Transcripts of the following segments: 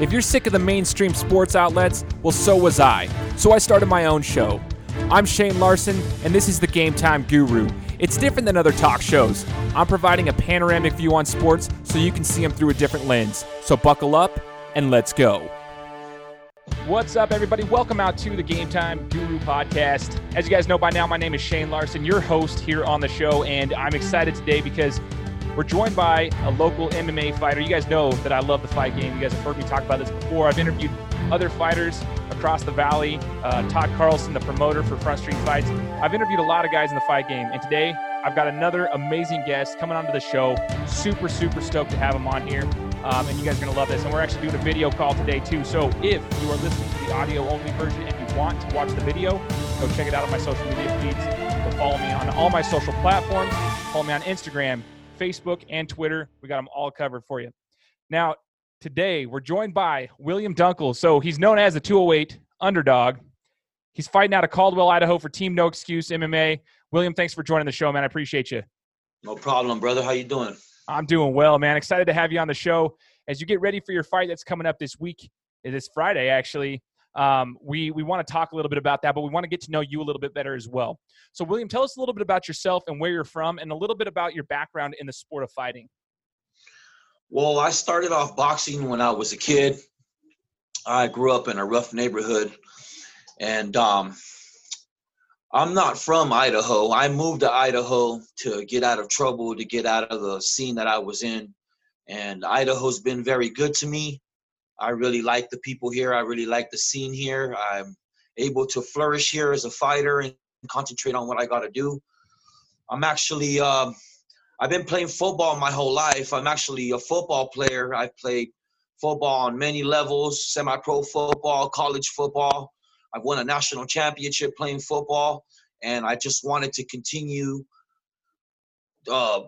If you're sick of the mainstream sports outlets, well, so was I. So I started my own show. I'm Shane Larson, and this is the Game Time Guru. It's different than other talk shows. I'm providing a panoramic view on sports so you can see them through a different lens. So buckle up and let's go. What's up, everybody? Welcome out to the Game Time Guru podcast. As you guys know by now, my name is Shane Larson, your host here on the show, and I'm excited today because we're joined by a local MMA fighter. You guys know that I love the fight game. You guys have heard me talk about this before. I've interviewed other fighters across the valley. Uh, Todd Carlson, the promoter for Front Street Fights. I've interviewed a lot of guys in the fight game, and today I've got another amazing guest coming onto the show. Super, super stoked to have him on here. Um, and you guys are going to love this. And we're actually doing a video call today, too. So if you are listening to the audio only version and you want to watch the video, go check it out on my social media feeds. Go follow me on all my social platforms. Follow me on Instagram, Facebook, and Twitter. We got them all covered for you. Now, today we're joined by William Dunkle. So he's known as the 208 underdog. He's fighting out of Caldwell, Idaho for Team No Excuse MMA. William, thanks for joining the show, man. I appreciate you. No problem, brother. How you doing? I'm doing well, man. Excited to have you on the show as you get ready for your fight that's coming up this week. This Friday, actually. Um, we we want to talk a little bit about that, but we want to get to know you a little bit better as well. So, William, tell us a little bit about yourself and where you're from, and a little bit about your background in the sport of fighting. Well, I started off boxing when I was a kid. I grew up in a rough neighborhood, and um, I'm not from Idaho. I moved to Idaho to get out of trouble, to get out of the scene that I was in, and Idaho's been very good to me. I really like the people here. I really like the scene here. I'm able to flourish here as a fighter and concentrate on what I got to do. I'm actually, uh, I've been playing football my whole life. I'm actually a football player. I've played football on many levels semi pro football, college football. I've won a national championship playing football, and I just wanted to continue uh,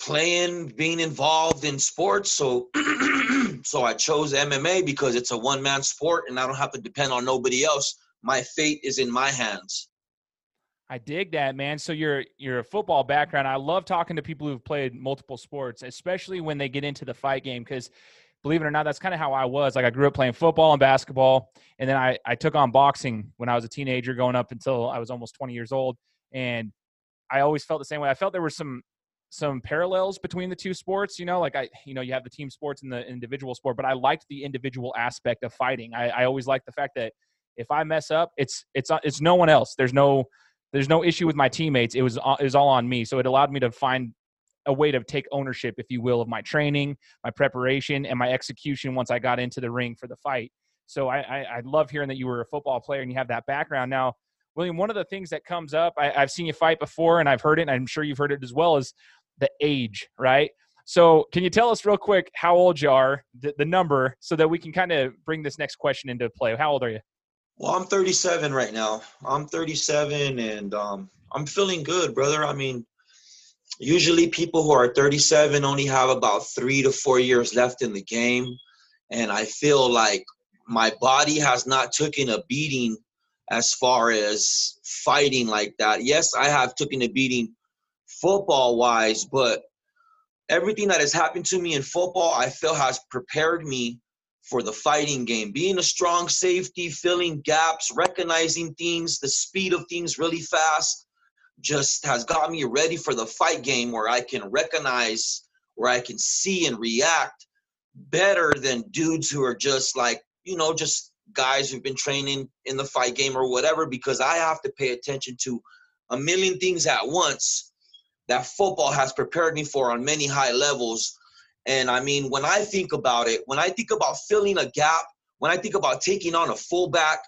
playing, being involved in sports. So, so I chose MMA because it's a one man sport, and I don't have to depend on nobody else. My fate is in my hands. I dig that, man. So you're you're a football background. I love talking to people who've played multiple sports, especially when they get into the fight game, because believe it or not, that's kind of how I was. Like I grew up playing football and basketball, and then I I took on boxing when I was a teenager, going up until I was almost 20 years old, and I always felt the same way. I felt there were some some parallels between the two sports. You know, like I, you know, you have the team sports and the individual sport, but I liked the individual aspect of fighting. I, I always liked the fact that if I mess up, it's it's uh, it's no one else. There's no there's no issue with my teammates. It was uh, it was all on me. So it allowed me to find a way to take ownership, if you will, of my training, my preparation, and my execution once I got into the ring for the fight. So I, I, I love hearing that you were a football player and you have that background. Now, William, one of the things that comes up, I, I've seen you fight before, and I've heard it, and I'm sure you've heard it as well, is the age, right? So, can you tell us real quick how old you are, the, the number, so that we can kind of bring this next question into play? How old are you? Well, I'm 37 right now. I'm 37 and um, I'm feeling good, brother. I mean, usually people who are 37 only have about three to four years left in the game. And I feel like my body has not taken a beating as far as fighting like that. Yes, I have taken a beating football wise, but everything that has happened to me in football, I feel has prepared me for the fighting game. Being a strong safety, filling gaps, recognizing things, the speed of things really fast, just has got me ready for the fight game where I can recognize, where I can see and react better than dudes who are just like, you know, just guys who've been training in the fight game or whatever, because I have to pay attention to a million things at once that football has prepared me for on many high levels and I mean, when I think about it, when I think about filling a gap, when I think about taking on a fullback,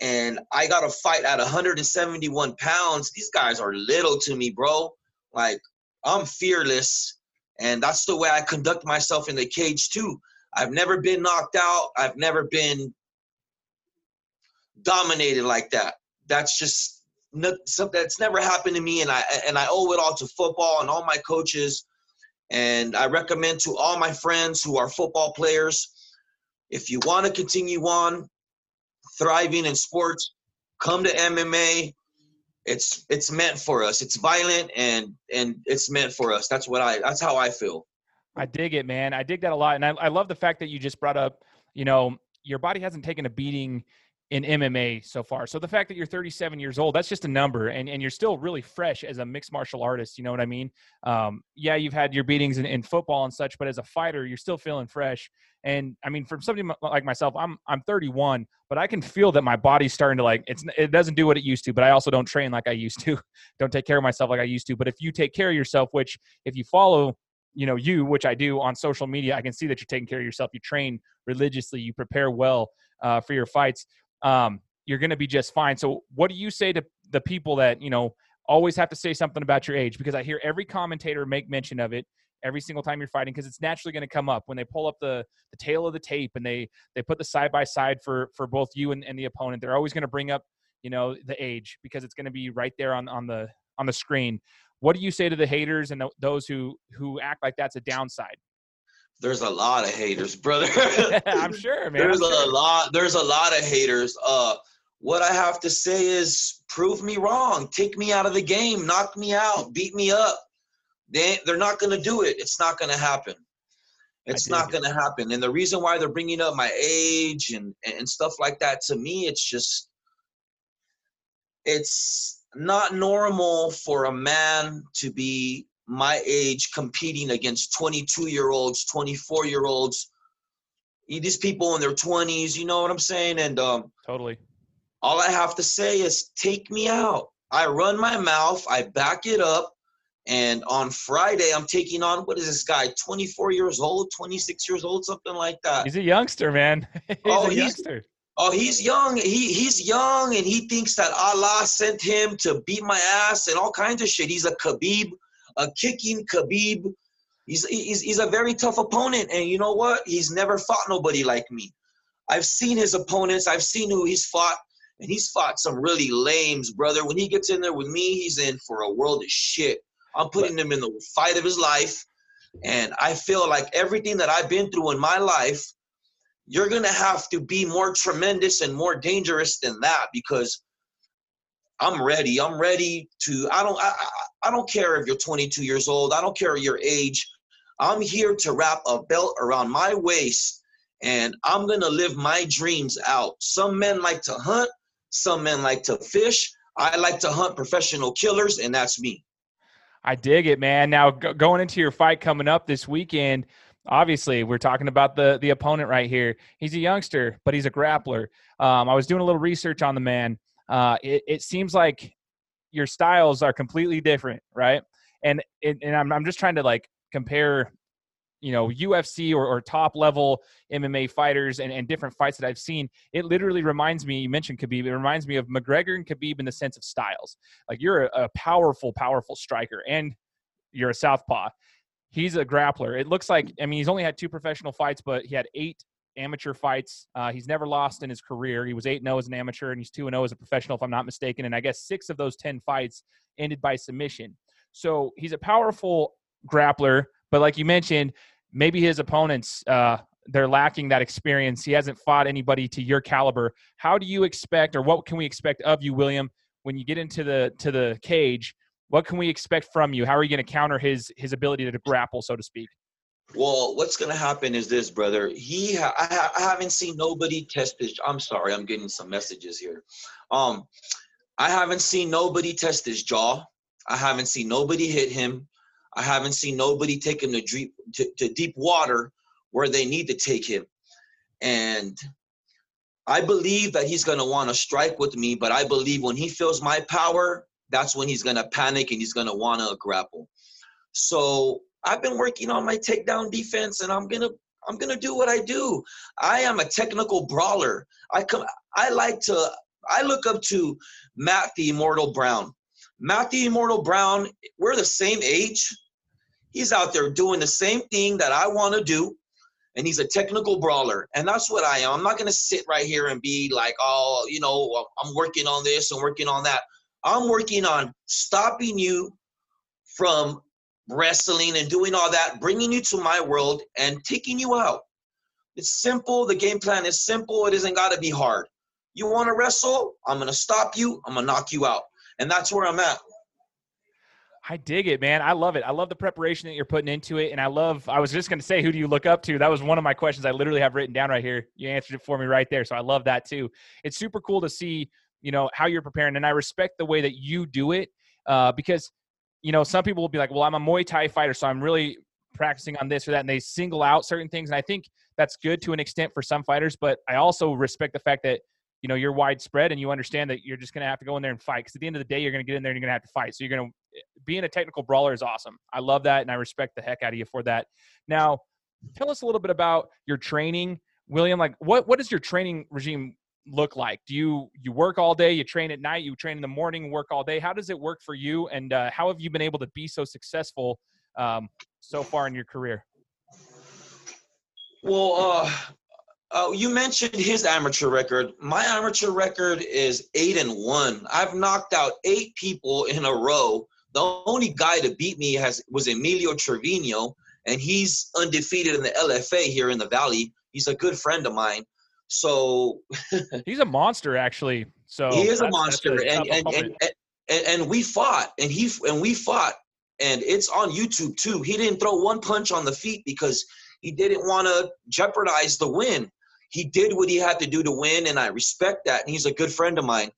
and I got to fight at 171 pounds, these guys are little to me, bro. Like, I'm fearless, and that's the way I conduct myself in the cage, too. I've never been knocked out, I've never been dominated like that. That's just that's never happened to me, and I and I owe it all to football and all my coaches and I recommend to all my friends who are football players if you want to continue on thriving in sports, come to MMA. It's it's meant for us. It's violent and and it's meant for us. That's what I that's how I feel. I dig it, man. I dig that a lot, and I, I love the fact that you just brought up. You know, your body hasn't taken a beating in MMA so far. So the fact that you're 37 years old, that's just a number, and, and you're still really fresh as a mixed martial artist. You know what I mean? Um, yeah, you've had your beatings in, in, football and such, but as a fighter, you're still feeling fresh. And I mean, from somebody like myself, I'm I'm 31, but I can feel that my body's starting to like it's it doesn't do what it used to. But I also don't train like I used to, don't take care of myself like I used to. But if you take care of yourself, which if you follow you know you which i do on social media i can see that you're taking care of yourself you train religiously you prepare well uh, for your fights um, you're going to be just fine. So, what do you say to the people that you know always have to say something about your age? Because I hear every commentator make mention of it every single time you're fighting because it's naturally going to come up when they pull up the the tale of the tape and they they put the side by side for for both you and, and the opponent. They're always going to bring up you know the age because it's going to be right there on on the on the screen. What do you say to the haters and those who who act like that's a downside? There's a lot of haters, brother. I'm sure, man. There's a lot. There's a lot of haters. Uh, what I have to say is, prove me wrong. Take me out of the game. Knock me out. Beat me up. They they're not gonna do it. It's not gonna happen. It's not gonna happen. And the reason why they're bringing up my age and and stuff like that to me, it's just it's not normal for a man to be my age competing against 22 year olds 24 year olds these people in their 20s you know what i'm saying? And um totally. all i have to say is take me out. I run my mouth i back it up and on friday i'm taking on what is this guy 24 years old 26 years old something like that. He's a youngster man. He's oh, a youngster. Oh, he's young. He he's young, and he thinks that Allah sent him to beat my ass and all kinds of shit. He's a Khabib a kicking Khabib. He's, he's, he's a very tough opponent. And you know what? He's never fought nobody like me. I've seen his opponents. I've seen who he's fought. And he's fought some really lames, brother. When he gets in there with me, he's in for a world of shit. I'm putting him in the fight of his life. And I feel like everything that I've been through in my life, you're going to have to be more tremendous and more dangerous than that because I'm ready. I'm ready to. I don't. I, I don't care if you're 22 years old. I don't care your age. I'm here to wrap a belt around my waist, and I'm gonna live my dreams out. Some men like to hunt. Some men like to fish. I like to hunt professional killers, and that's me. I dig it, man. Now going into your fight coming up this weekend, obviously we're talking about the the opponent right here. He's a youngster, but he's a grappler. Um, I was doing a little research on the man uh, it, it seems like your styles are completely different, right? And and I'm I'm just trying to like compare, you know, UFC or, or top level MMA fighters and, and different fights that I've seen. It literally reminds me. You mentioned Khabib. It reminds me of McGregor and Khabib in the sense of styles. Like you're a, a powerful, powerful striker, and you're a southpaw. He's a grappler. It looks like I mean he's only had two professional fights, but he had eight amateur fights. Uh, he's never lost in his career. He was 8 0 as an amateur, and he's 2 0 as a professional, if I'm not mistaken. And I guess six of those 10 fights ended by submission. So he's a powerful grappler, but like you mentioned, maybe his opponents, uh, they're lacking that experience. He hasn't fought anybody to your caliber. How do you expect, or what can we expect of you, William, when you get into the to the cage? What can we expect from you? How are you going to counter his his ability to grapple, so to speak? Well, what's gonna happen is this, brother. He, ha- I, ha- I haven't seen nobody test his. I'm sorry, I'm getting some messages here. Um, I haven't seen nobody test his jaw. I haven't seen nobody hit him. I haven't seen nobody take him to deep to, to deep water where they need to take him. And I believe that he's gonna want to strike with me, but I believe when he feels my power, that's when he's gonna panic and he's gonna want to grapple. So I've been working on my takedown defense, and I'm gonna I'm gonna do what I do. I am a technical brawler. I come. I like to. I look up to Matt the Immortal Brown. Matt the Immortal Brown. We're the same age. He's out there doing the same thing that I want to do, and he's a technical brawler. And that's what I am. I'm not gonna sit right here and be like, oh, you know, I'm working on this and working on that. I'm working on stopping you from wrestling and doing all that, bringing you to my world and taking you out. It's simple. The game plan is simple. It isn't got to be hard. You want to wrestle? I'm going to stop you. I'm going to knock you out. And that's where I'm at. I dig it, man. I love it. I love the preparation that you're putting into it. And I love, I was just going to say, who do you look up to? That was one of my questions I literally have written down right here. You answered it for me right there. So I love that too. It's super cool to see, you know, how you're preparing. And I respect the way that you do it uh, because, you know, some people will be like, well, I'm a Muay Thai fighter, so I'm really practicing on this or that. And they single out certain things. And I think that's good to an extent for some fighters. But I also respect the fact that you know you're widespread and you understand that you're just going to have to go in there and fight because at the end of the day you're going to get in there and you're going to have to fight so you're going to being a technical brawler is awesome i love that and i respect the heck out of you for that now tell us a little bit about your training william like what what does your training regime look like do you you work all day you train at night you train in the morning work all day how does it work for you and uh, how have you been able to be so successful um, so far in your career well uh uh, you mentioned his amateur record. My amateur record is eight and one. I've knocked out eight people in a row. The only guy to beat me has was Emilio Trevino, and he's undefeated in the LFA here in the Valley. He's a good friend of mine. So he's a monster, actually. So he is a monster, a and, and, and, and and we fought, and he and we fought, and it's on YouTube too. He didn't throw one punch on the feet because he didn't want to jeopardize the win he did what he had to do to win, and I respect that. And he's a good friend of mine.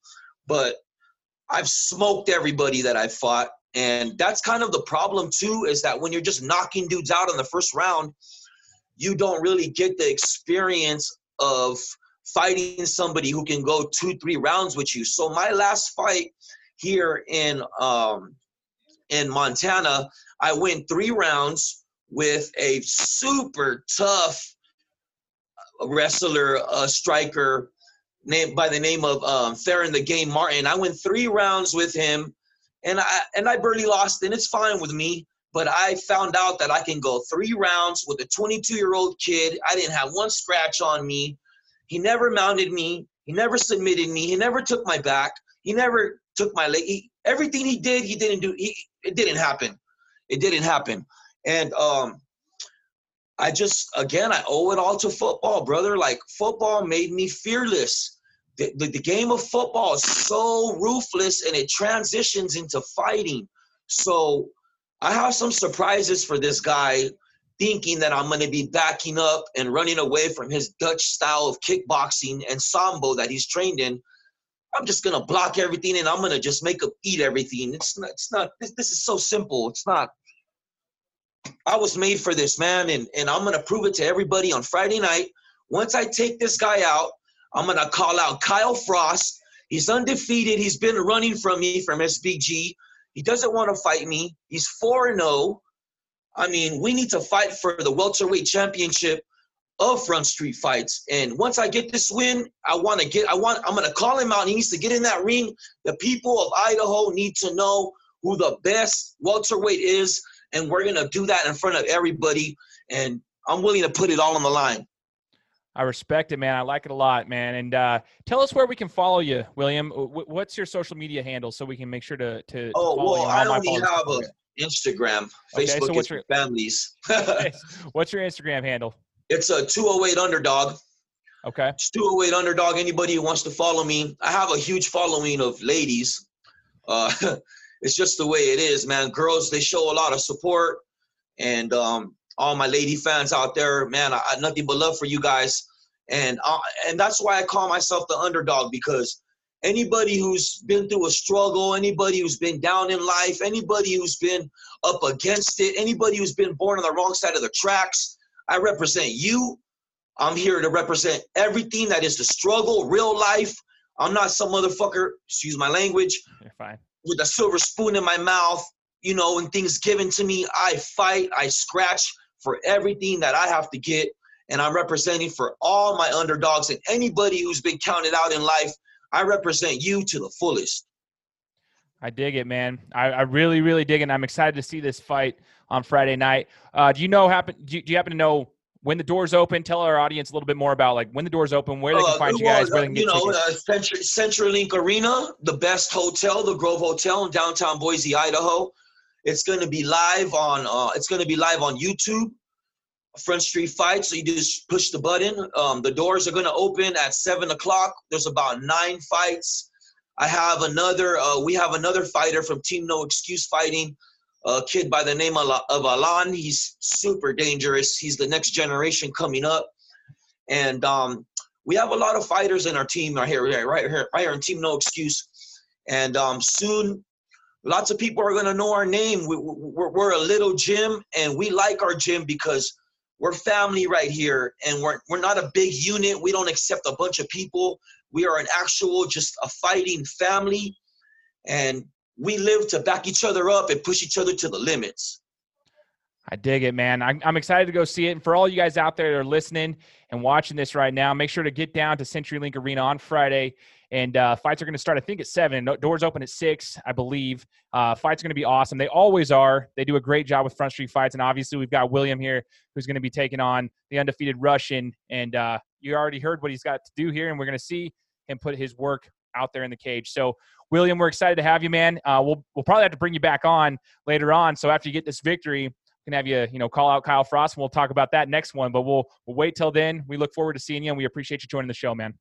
But I've smoked everybody that I've fought. And that's kind of the problem, too, is that when you're just knocking dudes out in the first round, you don't really get the experience of fighting somebody who can go two, three rounds with you. So my last fight here in um, in Montana, I went three rounds with a super tough wrestler, a striker named by the name of um, Theron the Game Martin. I went three rounds with him, and I and I barely lost, and it's fine with me. But I found out that I can go three rounds with a 22 year old kid. I didn't have one scratch on me. He never mounted me. He never submitted me. He never took my back. He never took my leg. He, everything he did, he didn't do. He, it didn't happen. It didn't happen. And um, I just, again, I owe it all to football, brother. Like, football made me fearless. The, the, the, game of football is so ruthless and it transitions into fighting. So, I have some surprises for this guy thinking that I'm going to be backing up and running away from his Dutch style of kickboxing and sambo that he's trained in. I'm just going to block everything and I'm going to just make him eat everything. It's not, it's not, this, this is so simple. It's not, I was made for this, man, and, and I'm gonna prove it to everybody on Friday night. Once I take this guy out, I'm gonna call out Kyle Frost. He's undefeated. He's been running from me from SBG. He doesn't want to fight me. He's 4 0. I mean, we need to fight for the welterweight championship of front street fights. And once I get this win, I want to get I want I'm going to call him out. He needs to get in that ring. The people of Idaho need to know who the best welterweight is and we're gonna do that in front of everybody. And I'm willing to put it all on the line. I respect it, man. I like it a lot, man. And uh, tell us where we can follow you, William. What's your social media handle so we can make sure to to. Oh well, I only have a Instagram. Facebook okay, so what's your, families. what's your Instagram handle? It's a 208 underdog. Okay. It's 208 underdog. Anybody who wants to follow me, I have a huge following of ladies. Uh, it's just the way it is, man. Girls, they show a lot of support, and um, all my lady fans out there, man, I, I nothing but love for you guys, and uh, and that's why I call myself the underdog because anybody who's been through a struggle, anybody who's been down in life, anybody who's been up against it, anybody who's been born on the wrong side of the tracks, I represent you. I'm here to represent everything that is the struggle, real life. I'm not some motherfucker, excuse my language. You're fine with a silver spoon in my mouth, you know, and things given to me. I fight, I scratch for everything that I have to get. And I'm representing for all my underdogs and anybody who's been counted out in life. I represent you to the fullest. I dig it, man. I, I really, really dig it. I'm excited to see this fight on Friday night. Uh, do you know happen? Do you, do you happen to know when the doors open, tell our audience a little bit more about like when the doors open, where they can uh, find uh, you guys, where they can get you know, uh, Central, CenturyLink Arena, the best hotel, the Grove Hotel in downtown Boise, Idaho. It's going to be live on. Uh, it's going to be live on YouTube. Front Street Fight. So you just push the button. Um, the doors are going to open at seven o'clock. There's about nine fights. I have another. Uh, we have another fighter from Team No Excuse Fighting a kid by the name of, Alan. He's super dangerous. He's the next generation coming up. And um, we have a lot of fighters in our team right here, right here, right here, right here in Team No Excuse. And um, soon, lots of people are going to know our name. We, we're, we're a little gym, and we like our gym because we're family right here, and we're, we're not a big unit. We don't accept a bunch of people. We are an actual, just a fighting family. And we live to back each other up and push each other to the limits. I dig it, man. I'm, I'm excited to go see it. And for all you guys out there that are listening and watching this right now, make sure to get down to CenturyLink Arena on Friday. And uh, fights are going to start, I think, at 7. Doors open at 6, I believe. Uh, fights are going to be awesome. They always are. They do a great job with Front Street Fights. And obviously, we've got William here who's going to be taking on the undefeated Russian. And uh, you already heard what he's got to do here. And we're going to see him put his work out there in the cage. So, William, we're excited to have you, man. Uh, we'll we'll probably have to bring you back on later on. So after you get this victory, can have you you know call out Kyle Frost, and we'll talk about that next one. But we'll we'll wait till then. We look forward to seeing you, and we appreciate you joining the show, man.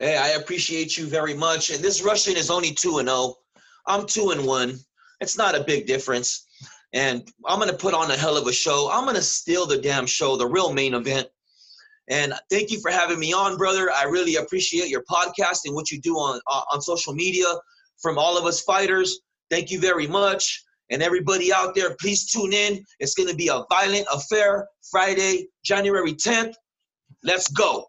Hey, I appreciate you very much. And this Russian is only two and zero. Oh. I'm two and one. It's not a big difference. And I'm gonna put on a hell of a show. I'm gonna steal the damn show, the real main event. And thank you for having me on, brother. I really appreciate your podcast and what you do on uh, on social media. From all of us fighters, thank you very much. And everybody out there, please tune in. It's going to be a violent affair Friday, January 10th. Let's go.